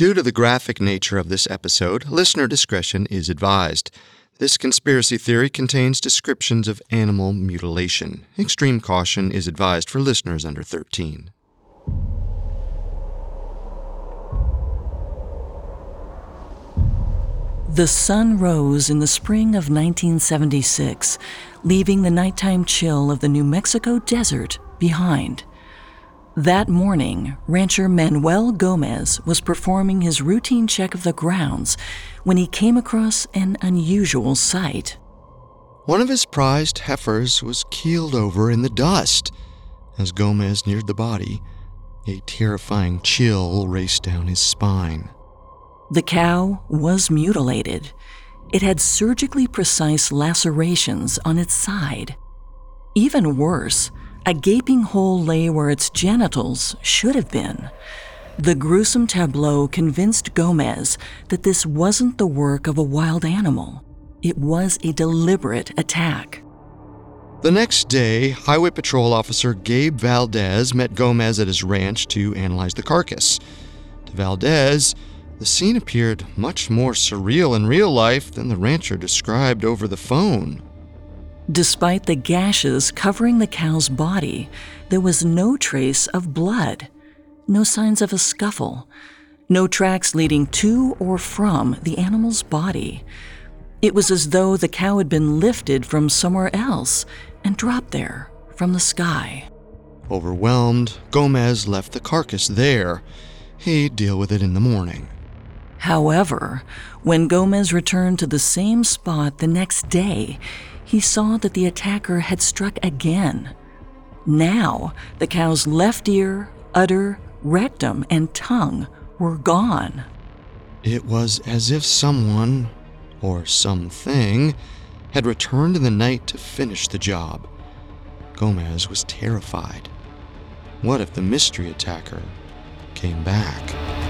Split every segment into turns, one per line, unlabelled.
Due to the graphic nature of this episode, listener discretion is advised. This conspiracy theory contains descriptions of animal mutilation. Extreme caution is advised for listeners under 13.
The sun rose in the spring of 1976, leaving the nighttime chill of the New Mexico desert behind. That morning, rancher Manuel Gomez was performing his routine check of the grounds when he came across an unusual sight.
One of his prized heifers was keeled over in the dust. As Gomez neared the body, a terrifying chill raced down his spine.
The cow was mutilated. It had surgically precise lacerations on its side. Even worse, a gaping hole lay where its genitals should have been. The gruesome tableau convinced Gomez that this wasn't the work of a wild animal. It was a deliberate attack.
The next day, Highway Patrol Officer Gabe Valdez met Gomez at his ranch to analyze the carcass. To Valdez, the scene appeared much more surreal in real life than the rancher described over the phone.
Despite the gashes covering the cow's body, there was no trace of blood, no signs of a scuffle, no tracks leading to or from the animal's body. It was as though the cow had been lifted from somewhere else and dropped there from the sky.
Overwhelmed, Gomez left the carcass there. He'd deal with it in the morning.
However, when Gomez returned to the same spot the next day, he saw that the attacker had struck again. Now, the cow's left ear, udder, rectum, and tongue were gone.
It was as if someone, or something, had returned in the night to finish the job. Gomez was terrified. What if the mystery attacker came back?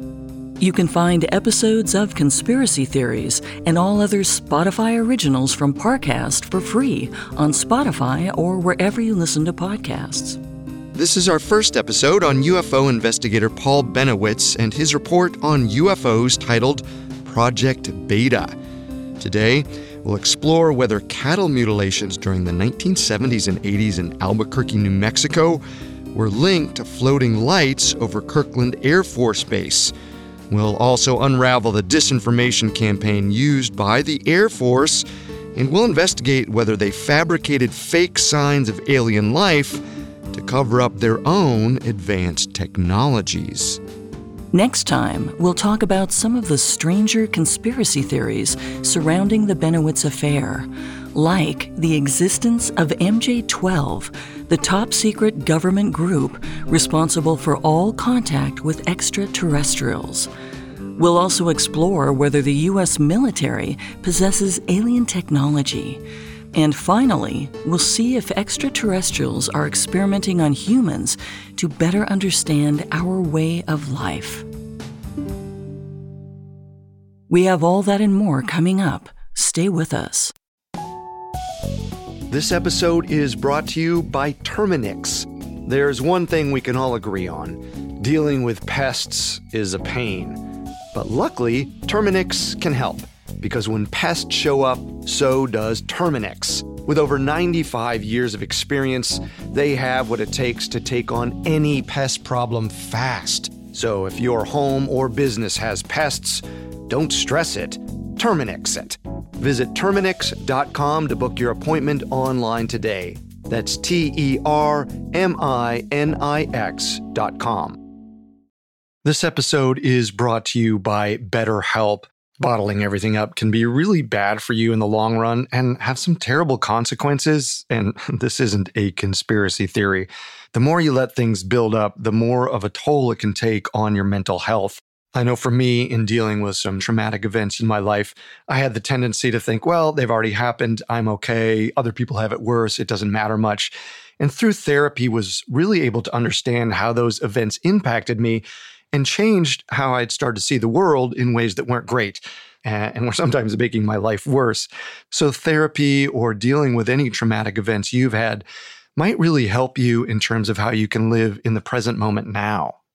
You can find episodes of Conspiracy Theories and all other Spotify originals from Parcast for free on Spotify or wherever you listen to podcasts.
This is our first episode on UFO investigator Paul Bennewitz and his report on UFOs titled Project Beta. Today, we'll explore whether cattle mutilations during the 1970s and 80s in Albuquerque, New Mexico were linked to floating lights over Kirtland Air Force Base We'll also unravel the disinformation campaign used by the Air Force, and we'll investigate whether they fabricated fake signs of alien life to cover up their own advanced technologies.
Next time, we'll talk about some of the stranger conspiracy theories surrounding the Bennewitz affair, like the existence of MJ 12, the top secret government group responsible for all contact with extraterrestrials. We'll also explore whether the U.S. military possesses alien technology. And finally, we'll see if extraterrestrials are experimenting on humans to better understand our way of life. We have all that and more coming up. Stay with us.
This episode is brought to you by Terminix. There's one thing we can all agree on dealing with pests is a pain. But luckily, Terminix can help, because when pests show up, so does Terminix. With over 95 years of experience, they have what it takes to take on any pest problem fast. So if your home or business has pests, don't stress it. Terminix it. Visit Terminix.com to book your appointment online today. That's T E R M I N I X.com. This episode is brought to you by BetterHelp. bottling everything up can be really bad for you in the long run and have some terrible consequences. And this isn't a conspiracy theory. The more you let things build up, the more of a toll it can take on your mental health. I know for me, in dealing with some traumatic events in my life, I had the tendency to think, well, they've already happened. I'm okay. Other people have it worse. It doesn't matter much. And through therapy, was really able to understand how those events impacted me and changed how I'd start to see the world in ways that weren't great and were sometimes making my life worse. So, therapy or dealing with any traumatic events you've had might really help you in terms of how you can live in the present moment now.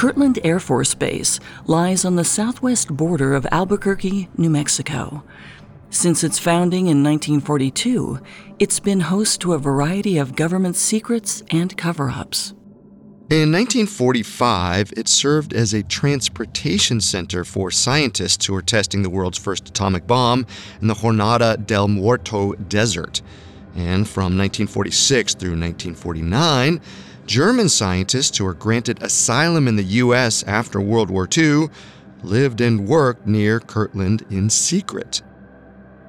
Kirtland Air Force Base lies on the southwest border of Albuquerque, New Mexico. Since its founding in 1942, it's been host to a variety of government secrets and cover ups.
In 1945, it served as a transportation center for scientists who were testing the world's first atomic bomb in the Jornada del Muerto desert. And from 1946 through 1949, German scientists who were granted asylum in the U.S. after World War II lived and worked near Kirtland in secret.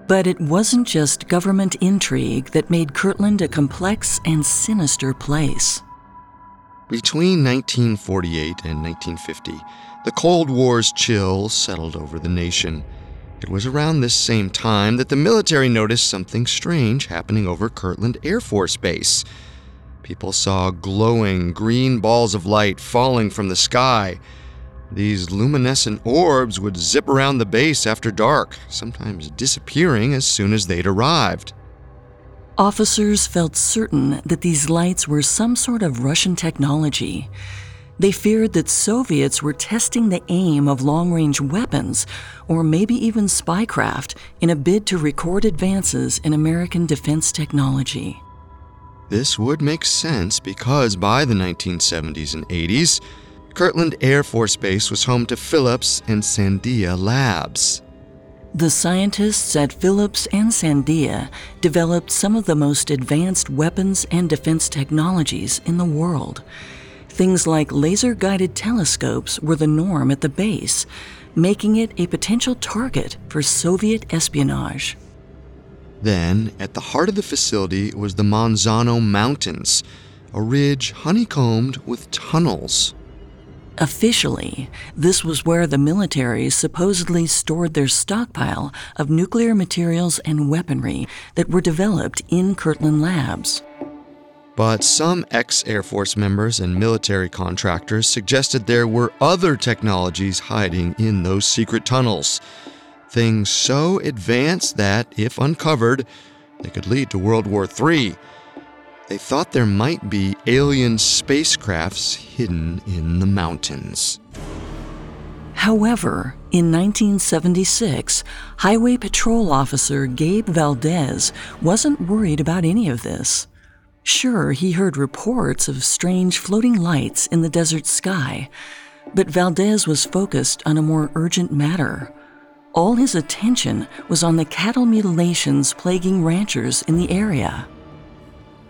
But it wasn't just government intrigue that made Kirtland a complex and sinister place.
Between 1948 and 1950, the Cold War's chill settled over the nation. It was around this same time that the military noticed something strange happening over Kirtland Air Force Base. People saw glowing green balls of light falling from the sky. These luminescent orbs would zip around the base after dark, sometimes disappearing as soon as they'd arrived.
Officers felt certain that these lights were some sort of Russian technology. They feared that Soviets were testing the aim of long range weapons, or maybe even spycraft, in a bid to record advances in American defense technology.
This would make sense because by the 1970s and 80s, Kirtland Air Force Base was home to Phillips and Sandia Labs.
The scientists at Phillips and Sandia developed some of the most advanced weapons and defense technologies in the world. Things like laser guided telescopes were the norm at the base, making it a potential target for Soviet espionage.
Then, at the heart of the facility was the Manzano Mountains, a ridge honeycombed with tunnels.
Officially, this was where the military supposedly stored their stockpile of nuclear materials and weaponry that were developed in Kirtland Labs.
But some ex Air Force members and military contractors suggested there were other technologies hiding in those secret tunnels things so advanced that, if uncovered, they could lead to World War III. They thought there might be alien spacecrafts hidden in the mountains.
However, in 1976, Highway Patrol Officer Gabe Valdez wasn't worried about any of this. Sure, he heard reports of strange floating lights in the desert sky, but Valdez was focused on a more urgent matter all his attention was on the cattle mutilations plaguing ranchers in the area.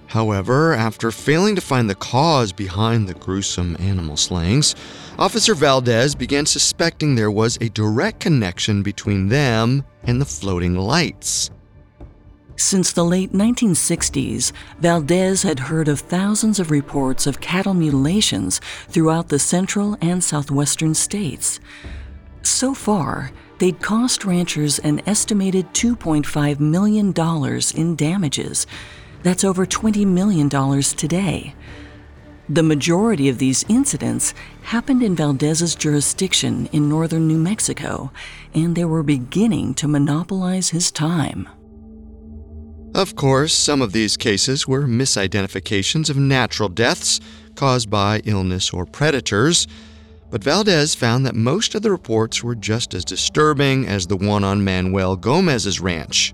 However, after failing to find the cause behind the gruesome animal slayings, Officer Valdez began suspecting there was a direct connection between them and the floating lights.
Since the late 1960s, Valdez had heard of thousands of reports of cattle mutilations throughout the central and southwestern states. So far, they'd cost ranchers an estimated $2.5 million in damages. That's over $20 million today. The majority of these incidents happened in Valdez's jurisdiction in northern New Mexico, and they were beginning to monopolize his time.
Of course, some of these cases were misidentifications of natural deaths caused by illness or predators, but Valdez found that most of the reports were just as disturbing as the one on Manuel Gomez's ranch.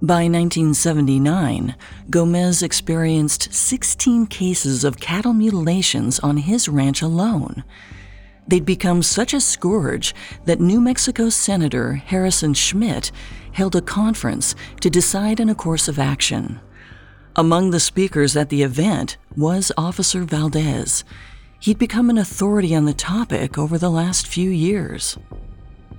By 1979, Gomez experienced 16 cases of cattle mutilations on his ranch alone. They'd become such a scourge that New Mexico Senator Harrison Schmitt held a conference to decide on a course of action. Among the speakers at the event was Officer Valdez. He'd become an authority on the topic over the last few years.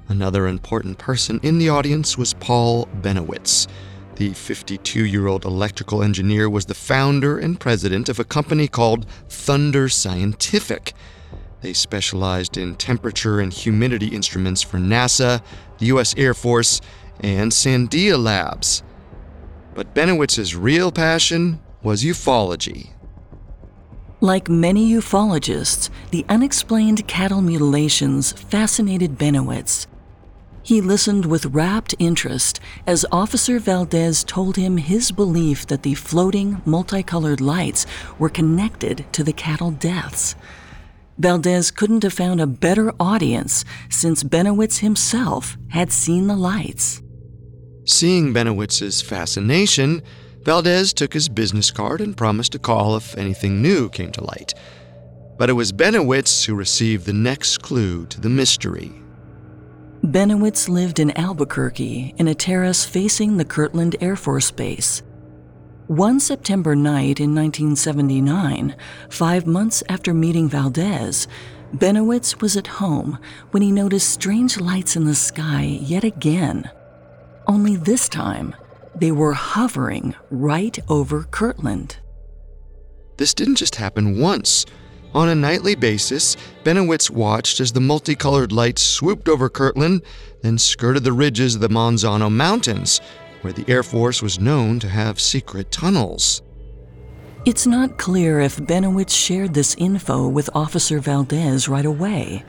Another important person in the audience was Paul Bennewitz. The 52 year old electrical engineer was the founder and president of a company called Thunder Scientific. They specialized in temperature and humidity instruments for NASA, the U.S. Air Force, and Sandia Labs. But Bennewitz's real passion was ufology.
Like many ufologists, the unexplained cattle mutilations fascinated Bennewitz. He listened with rapt interest as Officer Valdez told him his belief that the floating, multicolored lights were connected to the cattle deaths. Valdez couldn't have found a better audience since Bennewitz himself had seen the lights.
Seeing Bennewitz's fascination, Valdez took his business card and promised to call if anything new came to light. But it was Bennewitz who received the next clue to the mystery.
Bennewitz lived in Albuquerque in a terrace facing the Kirtland Air Force Base. One September night in 1979, five months after meeting Valdez, Bennewitz was at home when he noticed strange lights in the sky yet again. Only this time, they were hovering right over Kirtland.
This didn't just happen once. On a nightly basis, Bennewitz watched as the multicolored lights swooped over Kirtland, then skirted the ridges of the Manzano Mountains, where the Air Force was known to have secret tunnels.
It's not clear if Bennewitz shared this info with Officer Valdez right away.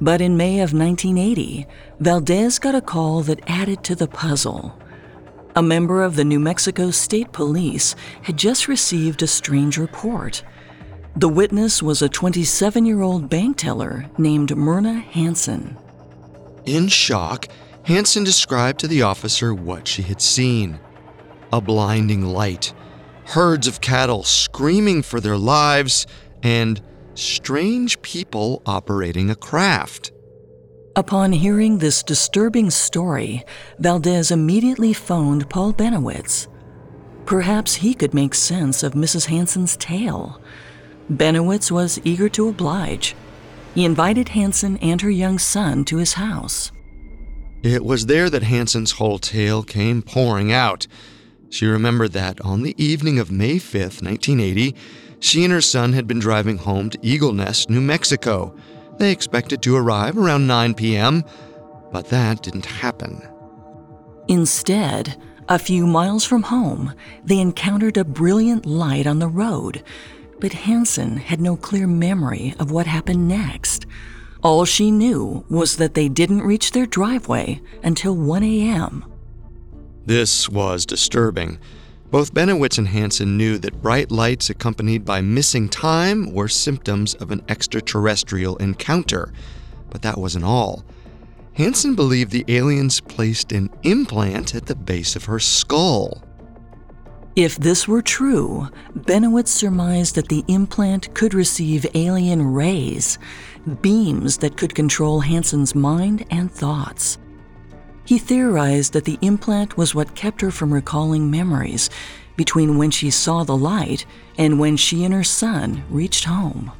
But in May of 1980, Valdez got a call that added to the puzzle. A member of the New Mexico State Police had just received a strange report. The witness was a 27 year old bank teller named Myrna Hansen.
In shock, Hansen described to the officer what she had seen a blinding light, herds of cattle screaming for their lives, and strange people operating a craft.
Upon hearing this disturbing story, Valdez immediately phoned Paul Bennewitz. Perhaps he could make sense of Mrs. Hansen's tale. Bennewitz was eager to oblige. He invited Hansen and her young son to his house.
It was there that Hansen's whole tale came pouring out. She remembered that on the evening of May 5th, 1980, she and her son had been driving home to Eagle Nest, New Mexico. They expected to arrive around 9 p.m., but that didn't happen.
Instead, a few miles from home, they encountered a brilliant light on the road, but Hansen had no clear memory of what happened next. All she knew was that they didn't reach their driveway until 1 a.m.
This was disturbing. Both Bennewitz and Hansen knew that bright lights accompanied by missing time were symptoms of an extraterrestrial encounter. But that wasn't all. Hansen believed the aliens placed an implant at the base of her skull.
If this were true, Bennewitz surmised that the implant could receive alien rays, beams that could control Hansen's mind and thoughts. He theorized that the implant was what kept her from recalling memories between when she saw the light and when she and her son reached home.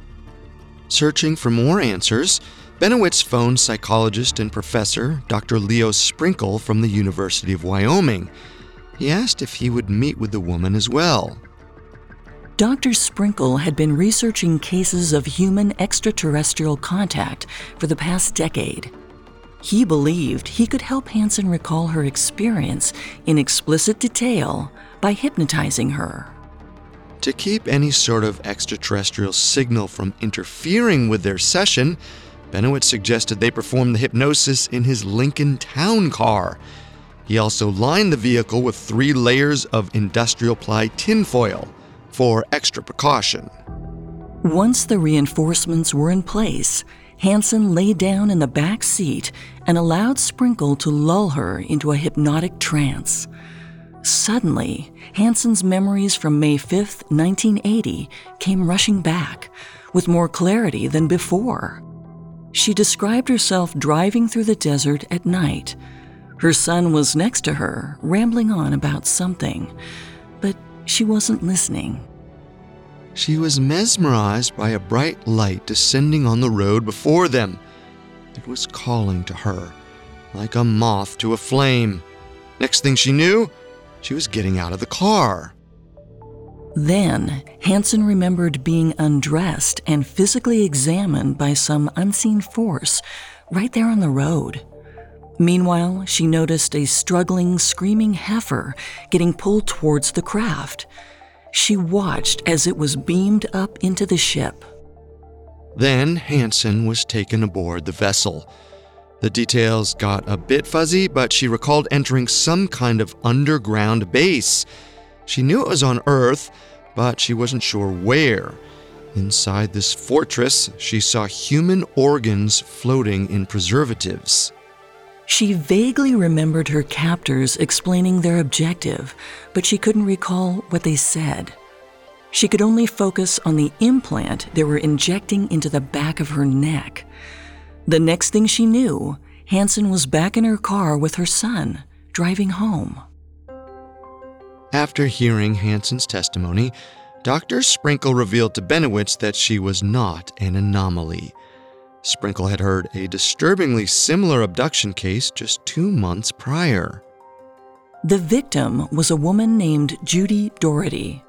Searching for more answers, Bennewitz phoned psychologist and professor Dr. Leo Sprinkle from the University of Wyoming. He asked if he would meet with the woman as well.
Dr. Sprinkle had been researching cases of human extraterrestrial contact for the past decade. He believed he could help Hansen recall her experience in explicit detail by hypnotizing her.
To keep any sort of extraterrestrial signal from interfering with their session, Bennewitz suggested they perform the hypnosis in his Lincoln Town Car. He also lined the vehicle with three layers of industrial ply tinfoil for extra precaution.
Once the reinforcements were in place, Hansen lay down in the back seat and allowed Sprinkle to lull her into a hypnotic trance. Suddenly, Hansen's memories from May 5, 1980, came rushing back, with more clarity than before. She described herself driving through the desert at night. Her son was next to her, rambling on about something, but she wasn't listening.
She was mesmerized by a bright light descending on the road before them. It was calling to her, like a moth to a flame. Next thing she knew, she was getting out of the car.
Then, Hansen remembered being undressed and physically examined by some unseen force right there on the road. Meanwhile, she noticed a struggling, screaming heifer getting pulled towards the craft. She watched as it was beamed up into the ship.
Then Hansen was taken aboard the vessel. The details got a bit fuzzy, but she recalled entering some kind of underground base. She knew it was on Earth, but she wasn't sure where. Inside this fortress, she saw human organs floating in preservatives.
She vaguely remembered her captors explaining their objective, but she couldn't recall what they said. She could only focus on the implant they were injecting into the back of her neck. The next thing she knew, Hansen was back in her car with her son, driving home.
After hearing Hansen's testimony, Dr. Sprinkle revealed to Bennewitz that she was not an anomaly. Sprinkle had heard a disturbingly similar abduction case just two months prior.
The victim was a woman named Judy Doherty.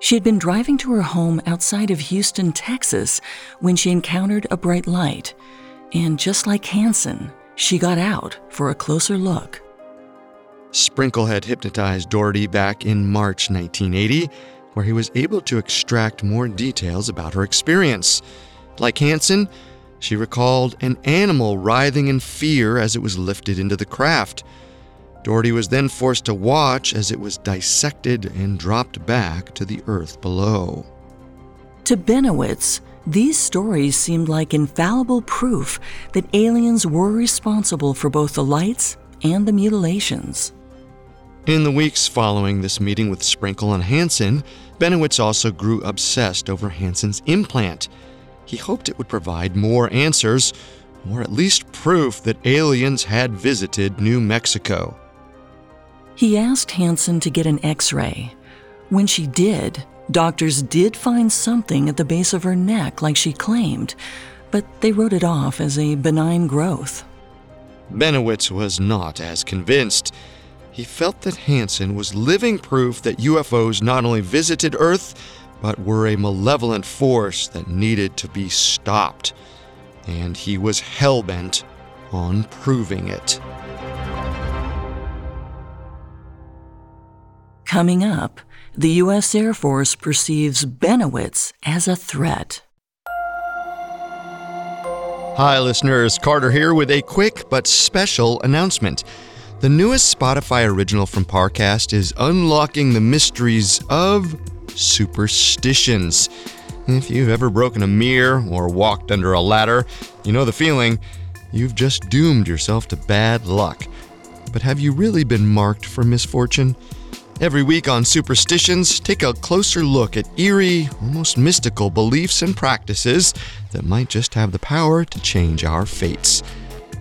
She had been driving to her home outside of Houston, Texas, when she encountered a bright light. And just like Hansen, she got out for a closer look.
Sprinkle had hypnotized Doherty back in March 1980, where he was able to extract more details about her experience. Like Hansen, she recalled an animal writhing in fear as it was lifted into the craft. Doherty was then forced to watch as it was dissected and dropped back to the earth below.
To Bennewitz, these stories seemed like infallible proof that aliens were responsible for both the lights and the mutilations.
In the weeks following this meeting with Sprinkle and Hansen, Bennewitz also grew obsessed over Hansen's implant. He hoped it would provide more answers, or at least proof that aliens had visited New Mexico.
He asked Hansen to get an x ray. When she did, doctors did find something at the base of her neck like she claimed, but they wrote it off as a benign growth.
Bennewitz was not as convinced. He felt that Hansen was living proof that UFOs not only visited Earth, but were a malevolent force that needed to be stopped. And he was hellbent on proving it.
Coming up, the U.S. Air Force perceives Bennewitz as a threat.
Hi, listeners. Carter here with a quick but special announcement. The newest Spotify original from Parcast is unlocking the mysteries of superstitions. If you've ever broken a mirror or walked under a ladder, you know the feeling. You've just doomed yourself to bad luck. But have you really been marked for misfortune? Every week on Superstitions, take a closer look at eerie, almost mystical beliefs and practices that might just have the power to change our fates.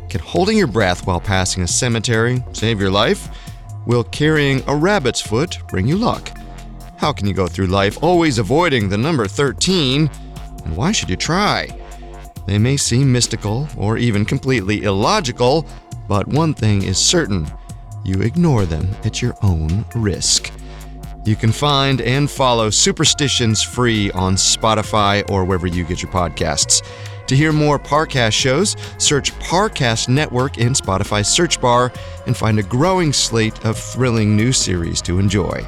Can holding your breath while passing a cemetery save your life? Will carrying a rabbit's foot bring you luck? How can you go through life always avoiding the number 13? And why should you try? They may seem mystical or even completely illogical, but one thing is certain you ignore them at your own risk. You can find and follow Superstitions free on Spotify or wherever you get your podcasts. To hear more Parcast shows, search Parcast Network in Spotify's search bar and find a growing slate of thrilling new series to enjoy.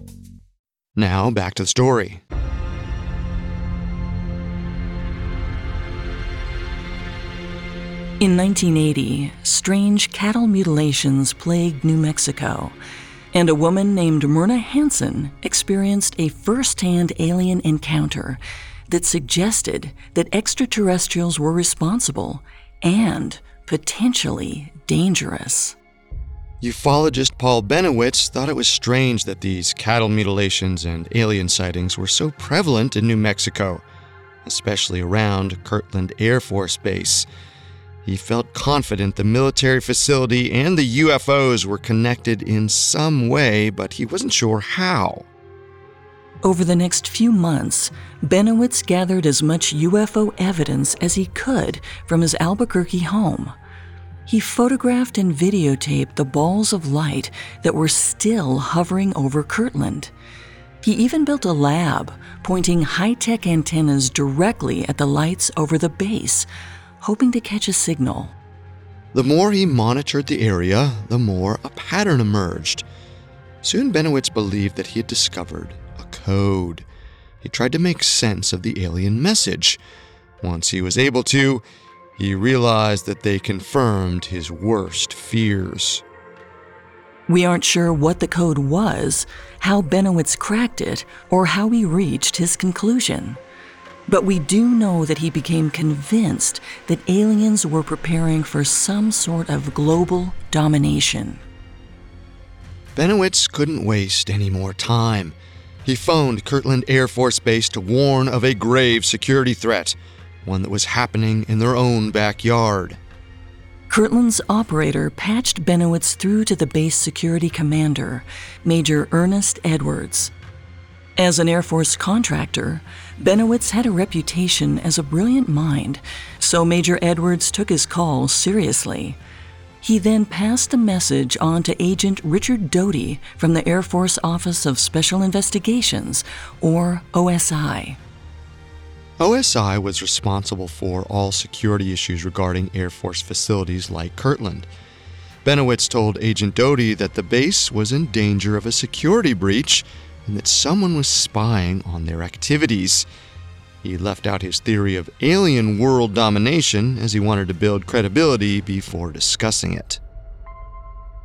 Now, back to the story.
In 1980, strange cattle mutilations plagued New Mexico, and a woman named Myrna Hansen experienced a first hand alien encounter that suggested that extraterrestrials were responsible and potentially dangerous.
Ufologist Paul Bennewitz thought it was strange that these cattle mutilations and alien sightings were so prevalent in New Mexico, especially around Kirtland Air Force Base. He felt confident the military facility and the UFOs were connected in some way, but he wasn't sure how.
Over the next few months, Bennewitz gathered as much UFO evidence as he could from his Albuquerque home. He photographed and videotaped the balls of light that were still hovering over Kirtland. He even built a lab, pointing high tech antennas directly at the lights over the base, hoping to catch a signal.
The more he monitored the area, the more a pattern emerged. Soon Bennewitz believed that he had discovered a code. He tried to make sense of the alien message. Once he was able to, he realized that they confirmed his worst fears.
We aren't sure what the code was, how Bennewitz cracked it, or how he reached his conclusion. But we do know that he became convinced that aliens were preparing for some sort of global domination.
Bennewitz couldn't waste any more time. He phoned Kirtland Air Force Base to warn of a grave security threat one that was happening in their own backyard.
Kirtland's operator patched Bennewitz through to the base security commander, Major Ernest Edwards. As an Air Force contractor, Bennewitz had a reputation as a brilliant mind, so Major Edwards took his call seriously. He then passed the message on to Agent Richard Doty from the Air Force Office of Special Investigations, or OSI.
OSI was responsible for all security issues regarding Air Force facilities like Kirtland. Bennewitz told Agent Doty that the base was in danger of a security breach and that someone was spying on their activities. He left out his theory of alien world domination as he wanted to build credibility before discussing it.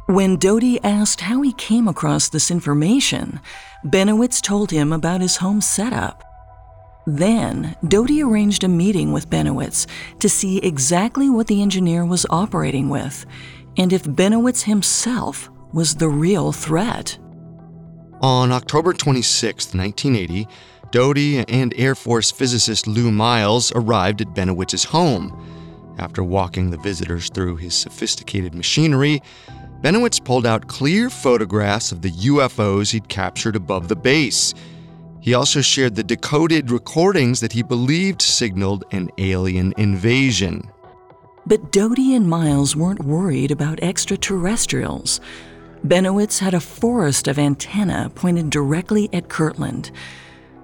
When Doty asked how he came across this information, Bennewitz told him about his home setup. Then, Doty arranged a meeting with Bennewitz to see exactly what the engineer was operating with and if Bennewitz himself was the real threat.
On October 26, 1980, Doty and Air Force physicist Lou Miles arrived at Bennewitz's home. After walking the visitors through his sophisticated machinery, Bennewitz pulled out clear photographs of the UFOs he'd captured above the base he also shared the decoded recordings that he believed signaled an alien invasion.
But Doty and Miles weren't worried about extraterrestrials. Bennewitz had a forest of antennae pointed directly at Kirtland.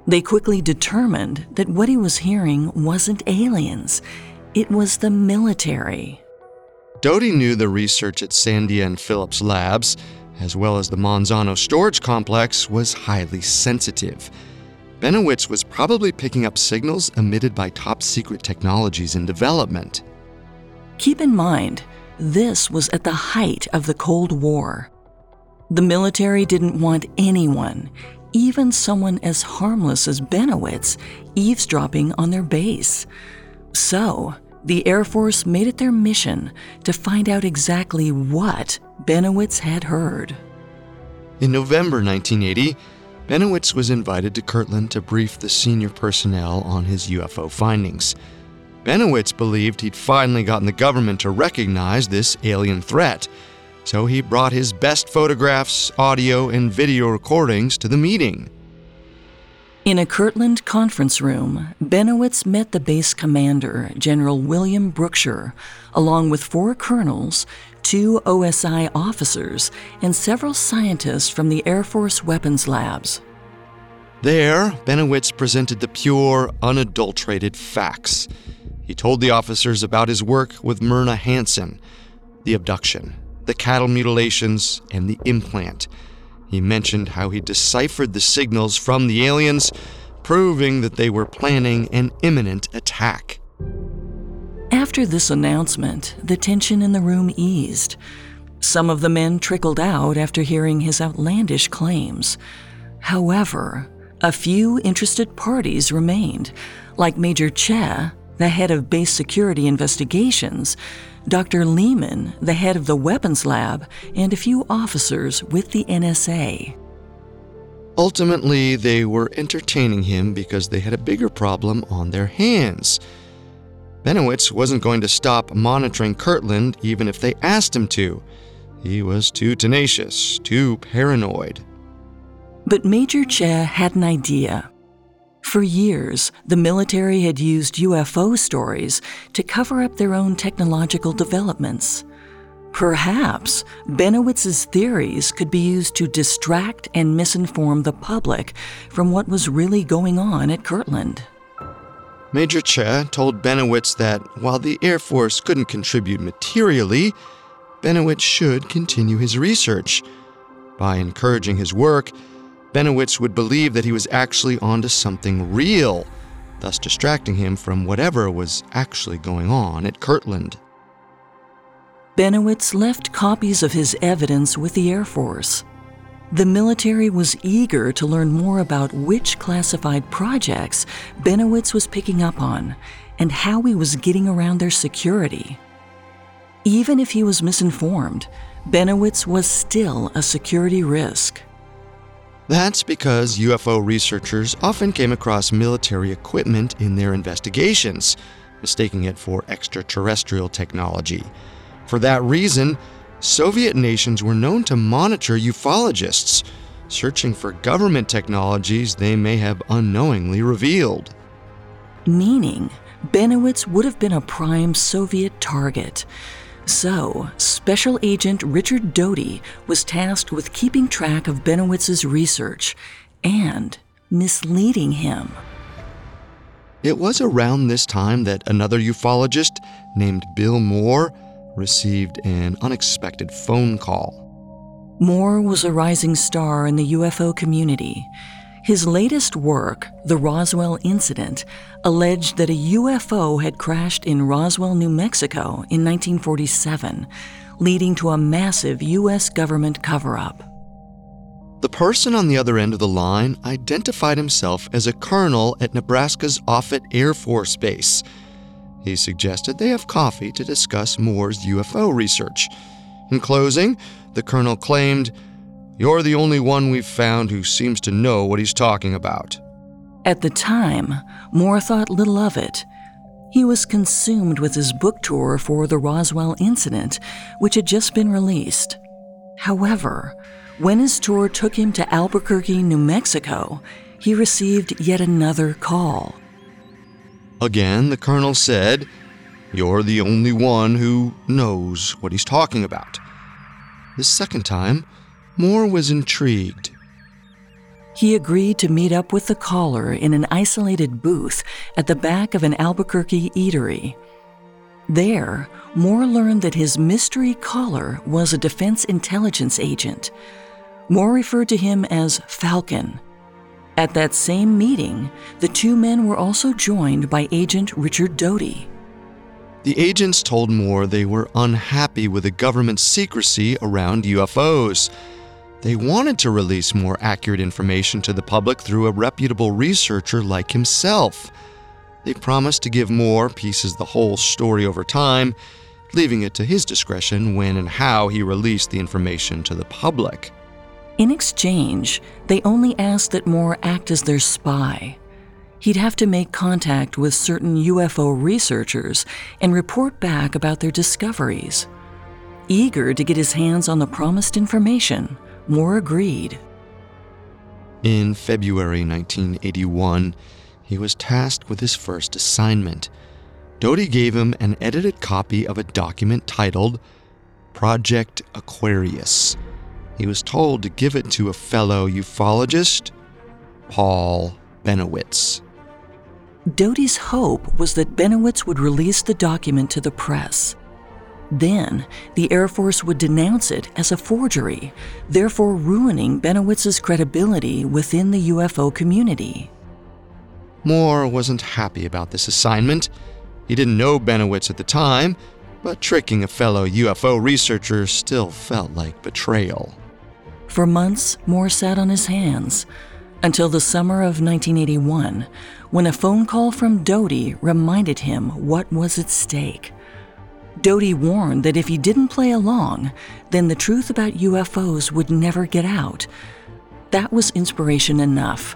They quickly determined that what he was hearing wasn't aliens, it was the military.
Doty knew the research at Sandia and Phillips Labs, as well as the Manzano storage complex, was highly sensitive. Bennewitz was probably picking up signals emitted by top secret technologies in development.
Keep in mind, this was at the height of the Cold War. The military didn't want anyone, even someone as harmless as Bennewitz, eavesdropping on their base. So, the Air Force made it their mission to find out exactly what Bennewitz had heard.
In November 1980, Bennewitz was invited to Kirtland to brief the senior personnel on his UFO findings. Bennewitz believed he'd finally gotten the government to recognize this alien threat, so he brought his best photographs, audio, and video recordings to the meeting.
In a Kirtland conference room, Bennewitz met the base commander, General William Brookshire, along with four colonels, two OSI officers, and several scientists from the Air Force weapons labs.
There, Bennewitz presented the pure, unadulterated facts. He told the officers about his work with Myrna Hansen, the abduction, the cattle mutilations, and the implant. He mentioned how he deciphered the signals from the aliens, proving that they were planning an imminent attack.
After this announcement, the tension in the room eased. Some of the men trickled out after hearing his outlandish claims. However, a few interested parties remained, like Major Che, the head of base security investigations, Dr. Lehman, the head of the weapons lab, and a few officers with the NSA.
Ultimately, they were entertaining him because they had a bigger problem on their hands. Bennewitz wasn't going to stop monitoring Kirtland even if they asked him to. He was too tenacious, too paranoid.
But Major Che had an idea. For years, the military had used UFO stories to cover up their own technological developments. Perhaps Bennewitz's theories could be used to distract and misinform the public from what was really going on at Kirtland.
Major Che told Bennewitz that while the Air Force couldn't contribute materially, Bennewitz should continue his research. By encouraging his work, Bennewitz would believe that he was actually onto something real, thus distracting him from whatever was actually going on at Kirtland.
Bennewitz left copies of his evidence with the Air Force. The military was eager to learn more about which classified projects Bennewitz was picking up on and how he was getting around their security. Even if he was misinformed, Bennewitz was still a security risk.
That's because UFO researchers often came across military equipment in their investigations, mistaking it for extraterrestrial technology. For that reason, Soviet nations were known to monitor ufologists, searching for government technologies they may have unknowingly revealed.
Meaning, Bennewitz would have been a prime Soviet target. So, Special Agent Richard Doty was tasked with keeping track of Bennewitz's research and misleading him.
It was around this time that another ufologist named Bill Moore received an unexpected phone call.
Moore was a rising star in the UFO community. His latest work, The Roswell Incident, alleged that a UFO had crashed in Roswell, New Mexico in 1947, leading to a massive U.S. government cover up.
The person on the other end of the line identified himself as a colonel at Nebraska's Offutt Air Force Base. He suggested they have coffee to discuss Moore's UFO research. In closing, the colonel claimed you're the only one we've found who seems to know what he's talking about.
At the time, Moore thought little of it. He was consumed with his book tour for the Roswell incident, which had just been released. However, when his tour took him to Albuquerque, New Mexico, he received yet another call.
Again, the colonel said, You're the only one who knows what he's talking about. The second time, Moore was intrigued.
He agreed to meet up with the caller in an isolated booth at the back of an Albuquerque eatery. There, Moore learned that his mystery caller was a defense intelligence agent. Moore referred to him as Falcon. At that same meeting, the two men were also joined by Agent Richard Doty.
The agents told Moore they were unhappy with the government's secrecy around UFOs. They wanted to release more accurate information to the public through a reputable researcher like himself. They promised to give Moore pieces the whole story over time, leaving it to his discretion when and how he released the information to the public.
In exchange, they only asked that Moore act as their spy. He'd have to make contact with certain UFO researchers and report back about their discoveries. Eager to get his hands on the promised information, Moore agreed.
In February 1981, he was tasked with his first assignment. Doty gave him an edited copy of a document titled Project Aquarius. He was told to give it to a fellow ufologist, Paul Bennewitz.
Doty's hope was that Bennewitz would release the document to the press. Then, the Air Force would denounce it as a forgery, therefore ruining Bennewitz's credibility within the UFO community.
Moore wasn't happy about this assignment. He didn't know Bennewitz at the time, but tricking a fellow UFO researcher still felt like betrayal.
For months, Moore sat on his hands until the summer of 1981, when a phone call from Doty reminded him what was at stake. Doty warned that if he didn't play along, then the truth about UFOs would never get out. That was inspiration enough.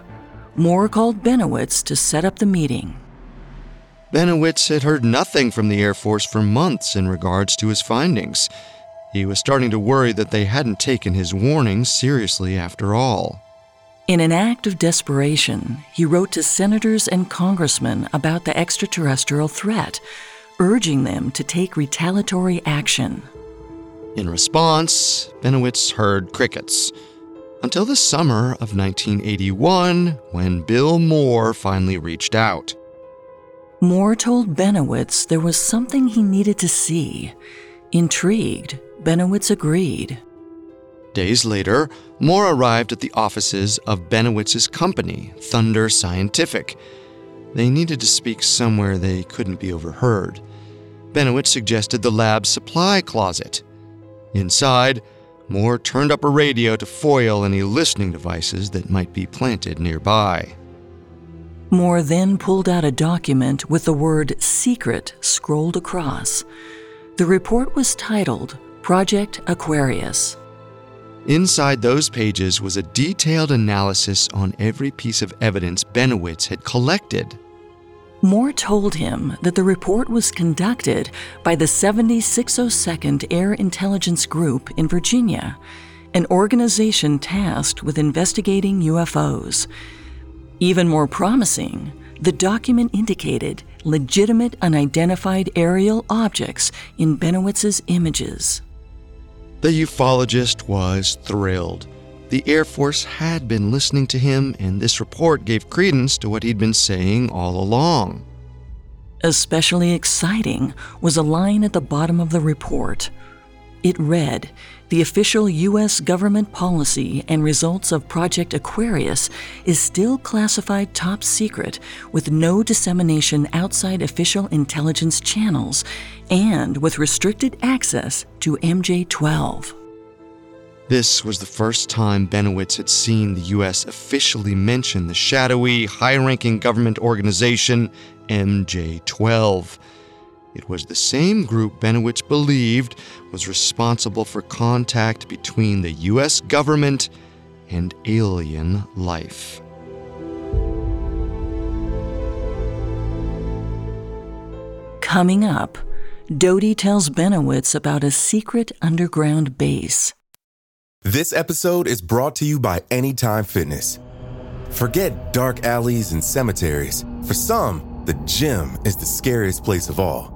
Moore called Bennewitz to set up the meeting.
Bennewitz had heard nothing from the Air Force for months in regards to his findings. He was starting to worry that they hadn't taken his warnings seriously after all.
In an act of desperation, he wrote to senators and congressmen about the extraterrestrial threat, urging them to take retaliatory action.
In response, Bennewitz heard crickets. Until the summer of 1981, when Bill Moore finally reached out.
Moore told Bennewitz there was something he needed to see. Intrigued, Bennewitz agreed.
Days later, Moore arrived at the offices of Bennewitz's company, Thunder Scientific. They needed to speak somewhere they couldn't be overheard. Bennewitz suggested the lab's supply closet. Inside, Moore turned up a radio to foil any listening devices that might be planted nearby.
Moore then pulled out a document with the word secret scrolled across. The report was titled Project Aquarius.
Inside those pages was a detailed analysis on every piece of evidence Bennewitz had collected.
Moore told him that the report was conducted by the 7602nd Air Intelligence Group in Virginia, an organization tasked with investigating UFOs. Even more promising, the document indicated legitimate unidentified aerial objects in Bennewitz's images.
The ufologist was thrilled. The Air Force had been listening to him, and this report gave credence to what he'd been saying all along.
Especially exciting was a line at the bottom of the report. It read The official U.S. government policy and results of Project Aquarius is still classified top secret with no dissemination outside official intelligence channels and with restricted access to MJ 12.
This was the first time Bennewitz had seen the U.S. officially mention the shadowy, high ranking government organization MJ 12. It was the same group Bennewitz believed was responsible for contact between the U.S. government and alien life.
Coming up, Doty tells Bennewitz about a secret underground base.
This episode is brought to you by Anytime Fitness. Forget dark alleys and cemeteries. For some, the gym is the scariest place of all,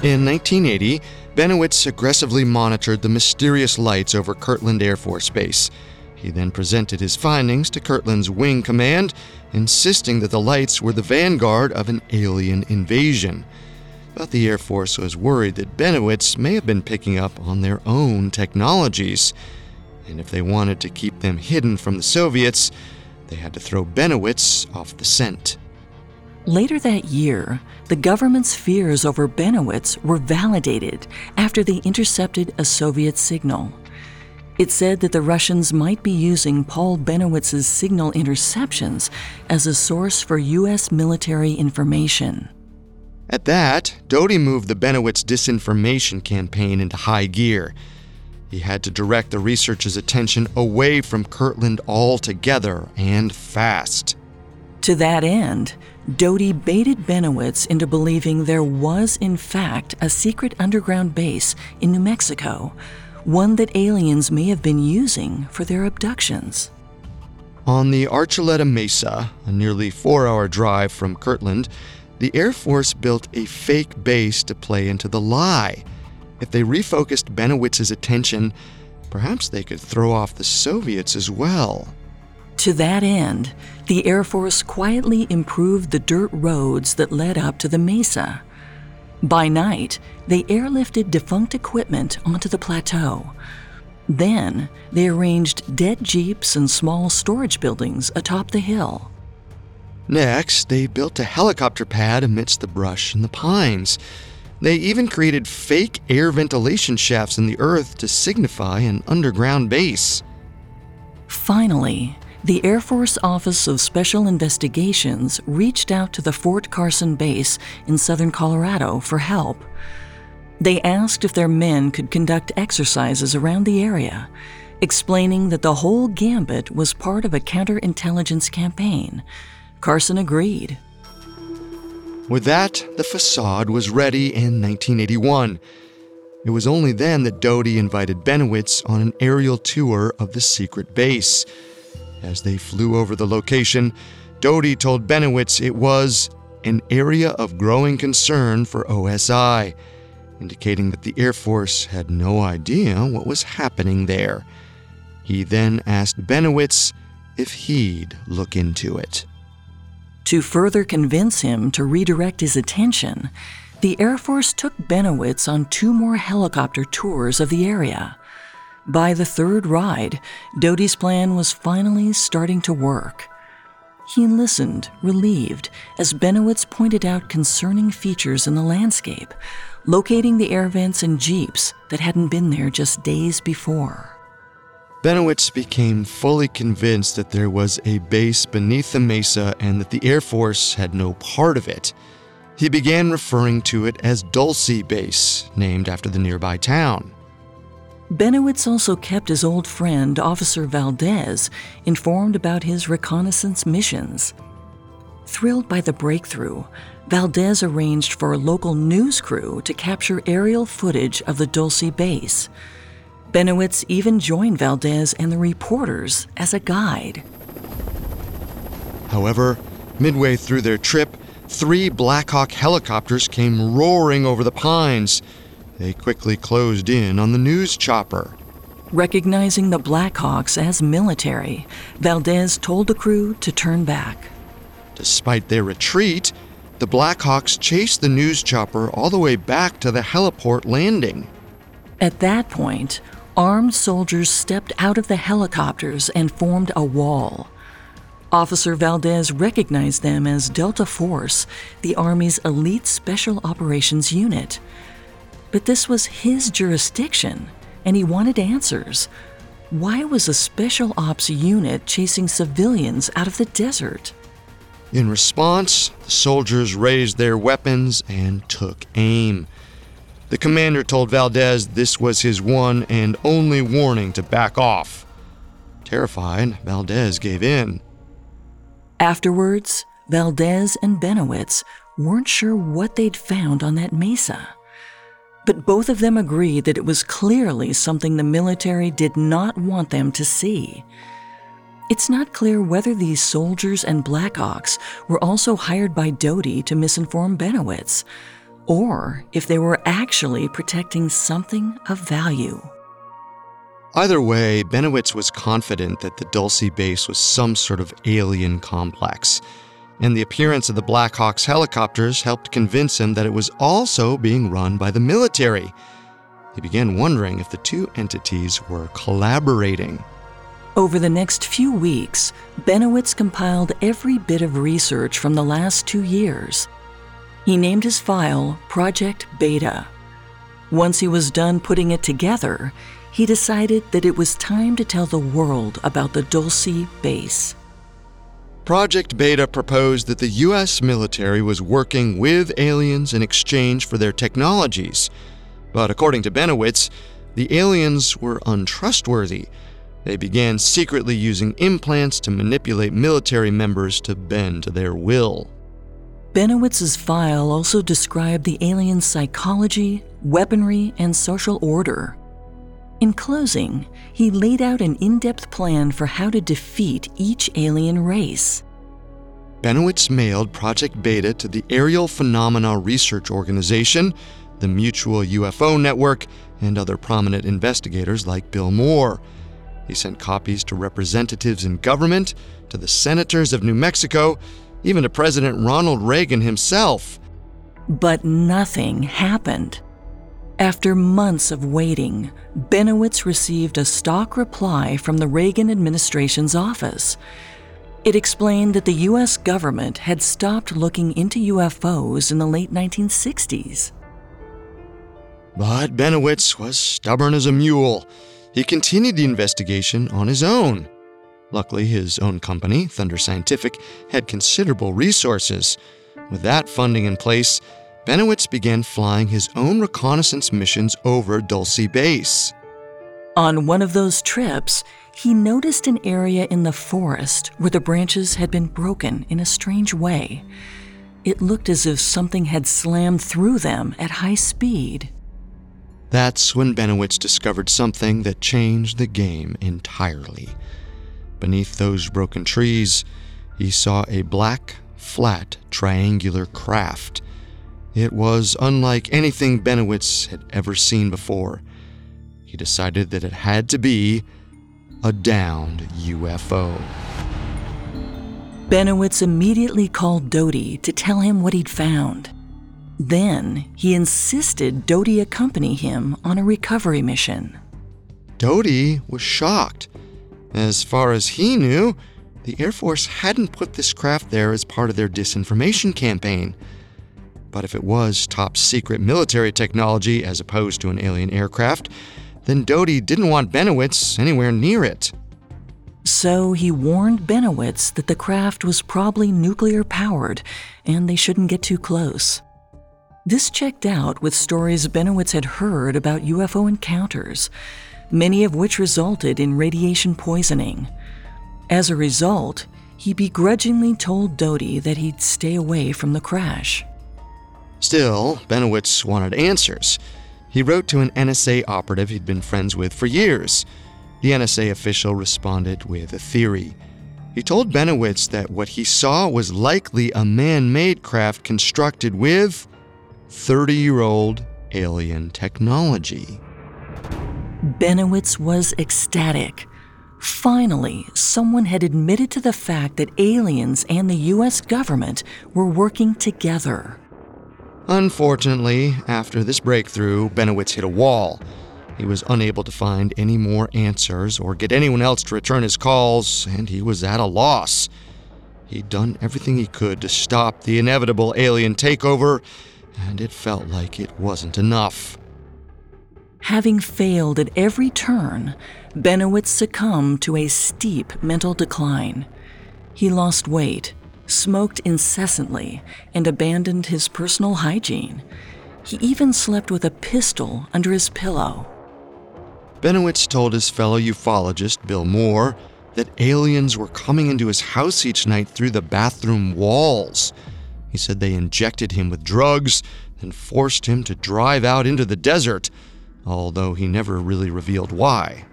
In 1980, Bennewitz aggressively monitored the mysterious lights over Kirtland Air Force Base. He then presented his findings to Kirtland's Wing Command, insisting that the lights were the vanguard of an alien invasion. But the Air Force was worried that Bennewitz may have been picking up on their own technologies. And if they wanted to keep them hidden from the Soviets, they had to throw Bennewitz off the scent.
Later that year, the government's fears over Bennewitz were validated after they intercepted a Soviet signal. It said that the Russians might be using Paul Bennewitz's signal interceptions as a source for U.S. military information.
At that, Doty moved the Bennewitz disinformation campaign into high gear. He had to direct the researchers' attention away from Kirtland altogether and fast.
To that end, Doty baited Bennewitz into believing there was, in fact, a secret underground base in New Mexico, one that aliens may have been using for their abductions.
On the Archuleta Mesa, a nearly four hour drive from Kirtland, the Air Force built a fake base to play into the lie. If they refocused Bennewitz's attention, perhaps they could throw off the Soviets as well.
To that end, the Air Force quietly improved the dirt roads that led up to the mesa. By night, they airlifted defunct equipment onto the plateau. Then, they arranged dead jeeps and small storage buildings atop the hill.
Next, they built a helicopter pad amidst the brush and the pines. They even created fake air ventilation shafts in the earth to signify an underground base.
Finally, the Air Force Office of Special Investigations reached out to the Fort Carson base in southern Colorado for help. They asked if their men could conduct exercises around the area, explaining that the whole gambit was part of a counterintelligence campaign. Carson agreed.
With that, the facade was ready in 1981. It was only then that Doty invited Bennewitz on an aerial tour of the secret base. As they flew over the location, Doty told Bennewitz it was an area of growing concern for OSI, indicating that the Air Force had no idea what was happening there. He then asked Bennewitz if he'd look into it.
To further convince him to redirect his attention, the Air Force took Bennewitz on two more helicopter tours of the area. By the third ride, Doty's plan was finally starting to work. He listened, relieved, as Bennewitz pointed out concerning features in the landscape, locating the air vents and jeeps that hadn't been there just days before.
Bennewitz became fully convinced that there was a base beneath the mesa and that the Air Force had no part of it. He began referring to it as Dulce Base, named after the nearby town.
Bennewitz also kept his old friend, Officer Valdez, informed about his reconnaissance missions. Thrilled by the breakthrough, Valdez arranged for a local news crew to capture aerial footage of the Dulce base. Bennewitz even joined Valdez and the reporters as a guide.
However, midway through their trip, three Blackhawk helicopters came roaring over the pines. They quickly closed in on the news chopper.
Recognizing the Blackhawks as military, Valdez told the crew to turn back.
Despite their retreat, the Blackhawks chased the news chopper all the way back to the heliport landing.
At that point, armed soldiers stepped out of the helicopters and formed a wall. Officer Valdez recognized them as Delta Force, the Army's elite special operations unit. But this was his jurisdiction, and he wanted answers. Why was a special ops unit chasing civilians out of the desert?
In response, the soldiers raised their weapons and took aim. The commander told Valdez this was his one and only warning to back off. Terrified, Valdez gave in.
Afterwards, Valdez and Bennewitz weren't sure what they'd found on that mesa. But both of them agreed that it was clearly something the military did not want them to see. It's not clear whether these soldiers and Blackhawks were also hired by Doty to misinform Bennewitz, or if they were actually protecting something of value.
Either way, Bennewitz was confident that the Dulce base was some sort of alien complex, and the appearance of the Blackhawks helicopters helped convince him that it was also being run by the military. He began wondering if the two entities were collaborating.
Over the next few weeks, Bennewitz compiled every bit of research from the last two years. He named his file Project Beta. Once he was done putting it together, he decided that it was time to tell the world about the Dulce base.
Project Beta proposed that the U.S. military was working with aliens in exchange for their technologies. But according to Bennewitz, the aliens were untrustworthy. They began secretly using implants to manipulate military members to bend to their will.
Bennewitz's file also described the aliens' psychology, weaponry, and social order. In closing, he laid out an in depth plan for how to defeat each alien race.
Bennewitz mailed Project Beta to the Aerial Phenomena Research Organization, the Mutual UFO Network, and other prominent investigators like Bill Moore. He sent copies to representatives in government, to the senators of New Mexico, even to President Ronald Reagan himself.
But nothing happened. After months of waiting, Bennewitz received a stock reply from the Reagan administration's office. It explained that the U.S. government had stopped looking into UFOs in the late 1960s.
But Bennewitz was stubborn as a mule. He continued the investigation on his own. Luckily, his own company, Thunder Scientific, had considerable resources. With that funding in place, Bennewitz began flying his own reconnaissance missions over Dulce Base.
On one of those trips, he noticed an area in the forest where the branches had been broken in a strange way. It looked as if something had slammed through them at high speed.
That's when Bennewitz discovered something that changed the game entirely. Beneath those broken trees, he saw a black, flat, triangular craft it was unlike anything Bennewitz had ever seen before. He decided that it had to be a downed UFO.
Bennewitz immediately called Doty to tell him what he'd found. Then he insisted Doty accompany him on a recovery mission.
Doty was shocked. As far as he knew, the Air Force hadn't put this craft there as part of their disinformation campaign. But if it was top secret military technology as opposed to an alien aircraft, then Doty didn't want Bennewitz anywhere near it.
So he warned Bennewitz that the craft was probably nuclear powered and they shouldn't get too close. This checked out with stories Bennewitz had heard about UFO encounters, many of which resulted in radiation poisoning. As a result, he begrudgingly told Doty that he'd stay away from the crash.
Still, Bennewitz wanted answers. He wrote to an NSA operative he'd been friends with for years. The NSA official responded with a theory. He told Bennewitz that what he saw was likely a man made craft constructed with 30 year old alien technology.
Bennewitz was ecstatic. Finally, someone had admitted to the fact that aliens and the US government were working together.
Unfortunately, after this breakthrough, Bennewitz hit a wall. He was unable to find any more answers or get anyone else to return his calls, and he was at a loss. He'd done everything he could to stop the inevitable alien takeover, and it felt like it wasn't enough.
Having failed at every turn, Bennewitz succumbed to a steep mental decline. He lost weight, smoked incessantly, and abandoned his personal hygiene. He even slept with a pistol under his pillow.
Bennewitz told his fellow ufologist, Bill Moore, that aliens were coming into his house each night through the bathroom walls. He said they injected him with drugs, and forced him to drive out into the desert, although he never really revealed why.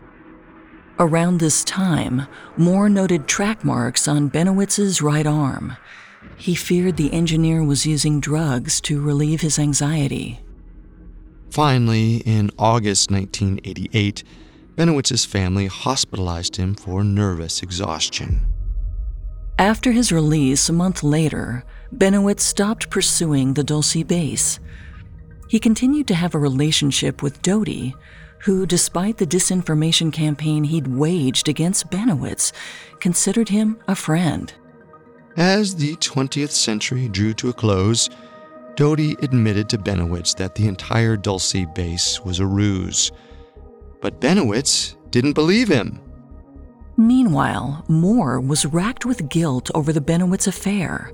Around this time, Moore noted track marks on Bennewitz's right arm. He feared the engineer was using drugs to relieve his anxiety.
Finally, in August 1988, Bennewitz's family hospitalized him for nervous exhaustion.
After his release a month later, Bennewitz stopped pursuing the Dulce base. He continued to have a relationship with Doty, who, despite the disinformation campaign he'd waged against Bennewitz, considered him a friend.
As the 20th century drew to a close, Doty admitted to Bennewitz that the entire Dulce base was a ruse. But Bennewitz didn't believe him.
Meanwhile, Moore was racked with guilt over the Bennewitz affair.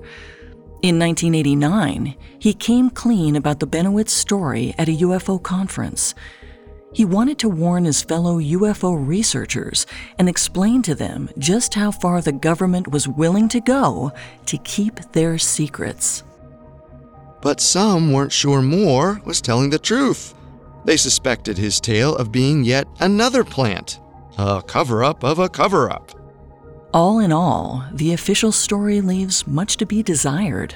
In 1989, he came clean about the Bennewitz story at a UFO conference. He wanted to warn his fellow UFO researchers and explain to them just how far the government was willing to go to keep their secrets.
But some weren't sure Moore was telling the truth. They suspected his tale of being yet another plant, a cover up of a cover up.
All in all, the official story leaves much to be desired.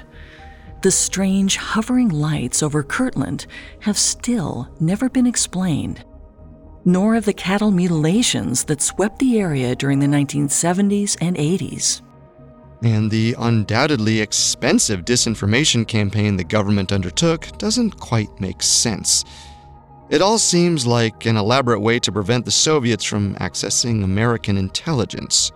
The strange hovering lights over Kirtland have still never been explained, nor have the cattle mutilations that swept the area during the 1970s and 80s.
And the undoubtedly expensive disinformation campaign the government undertook doesn't quite make sense. It all seems like an elaborate way to prevent the Soviets from accessing American intelligence.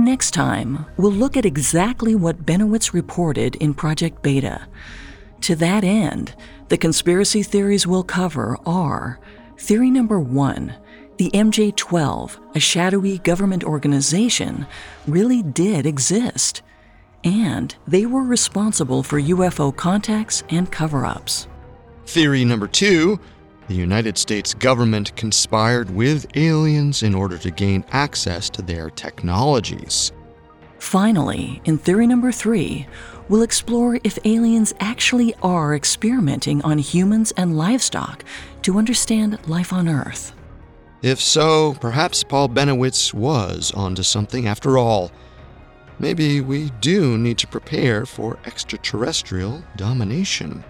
Next time, we'll look at exactly what Bennewitz reported in Project Beta. To that end, the conspiracy theories we'll cover are Theory number one the MJ 12, a shadowy government organization, really did exist, and they were responsible for UFO contacts and cover ups.
Theory number two the United States government conspired with aliens in order to gain access to their technologies.
Finally, in theory number three, we'll explore if aliens actually are experimenting on humans and livestock to understand life on Earth.
If so, perhaps Paul Bennewitz was onto something after all. Maybe we do need to prepare for extraterrestrial domination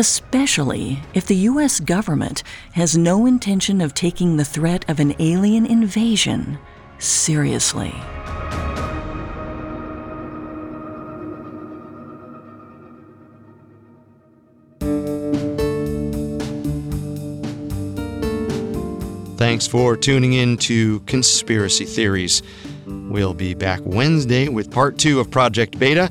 especially if the US government has no intention of taking the threat of an alien invasion seriously.
Thanks for tuning in to Conspiracy Theories. We'll be back Wednesday with part two of Project Beta.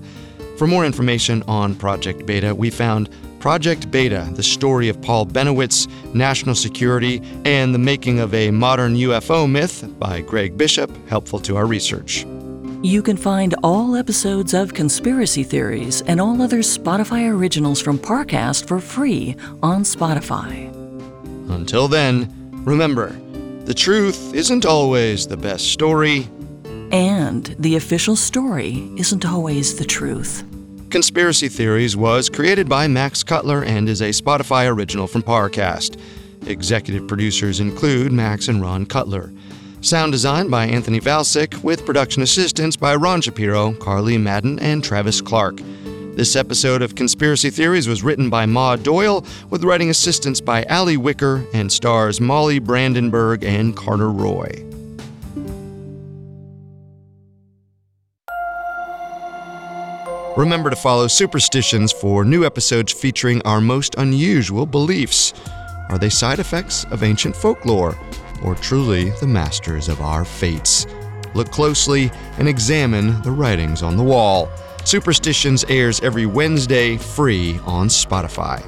For more information on Project Beta, we found Project Beta, the story of Paul Bennewitz, national security, and the making of a modern UFO myth by Greg Bishop, helpful to our research.
You can find all episodes of Conspiracy Theories and all other Spotify originals from Parcast for free on Spotify.
Until then, remember the truth isn't always the best story,
and the official story isn't always the truth.
Conspiracy Theories was created by Max Cutler and is a Spotify original from Parcast. Executive producers include Max and Ron Cutler. Sound design by Anthony Valsic, with production assistance by Ron Shapiro, Carly Madden, and Travis Clark. This episode of Conspiracy Theories was written by Maud Doyle, with writing assistance by Ali Wicker, and stars Molly Brandenburg and Carter Roy. Remember to follow Superstitions for new episodes featuring our most unusual beliefs. Are they side effects of ancient folklore, or truly the masters of our fates? look closely, and examine the writings on the wall. Superstitions airs every Wednesday free on Spotify.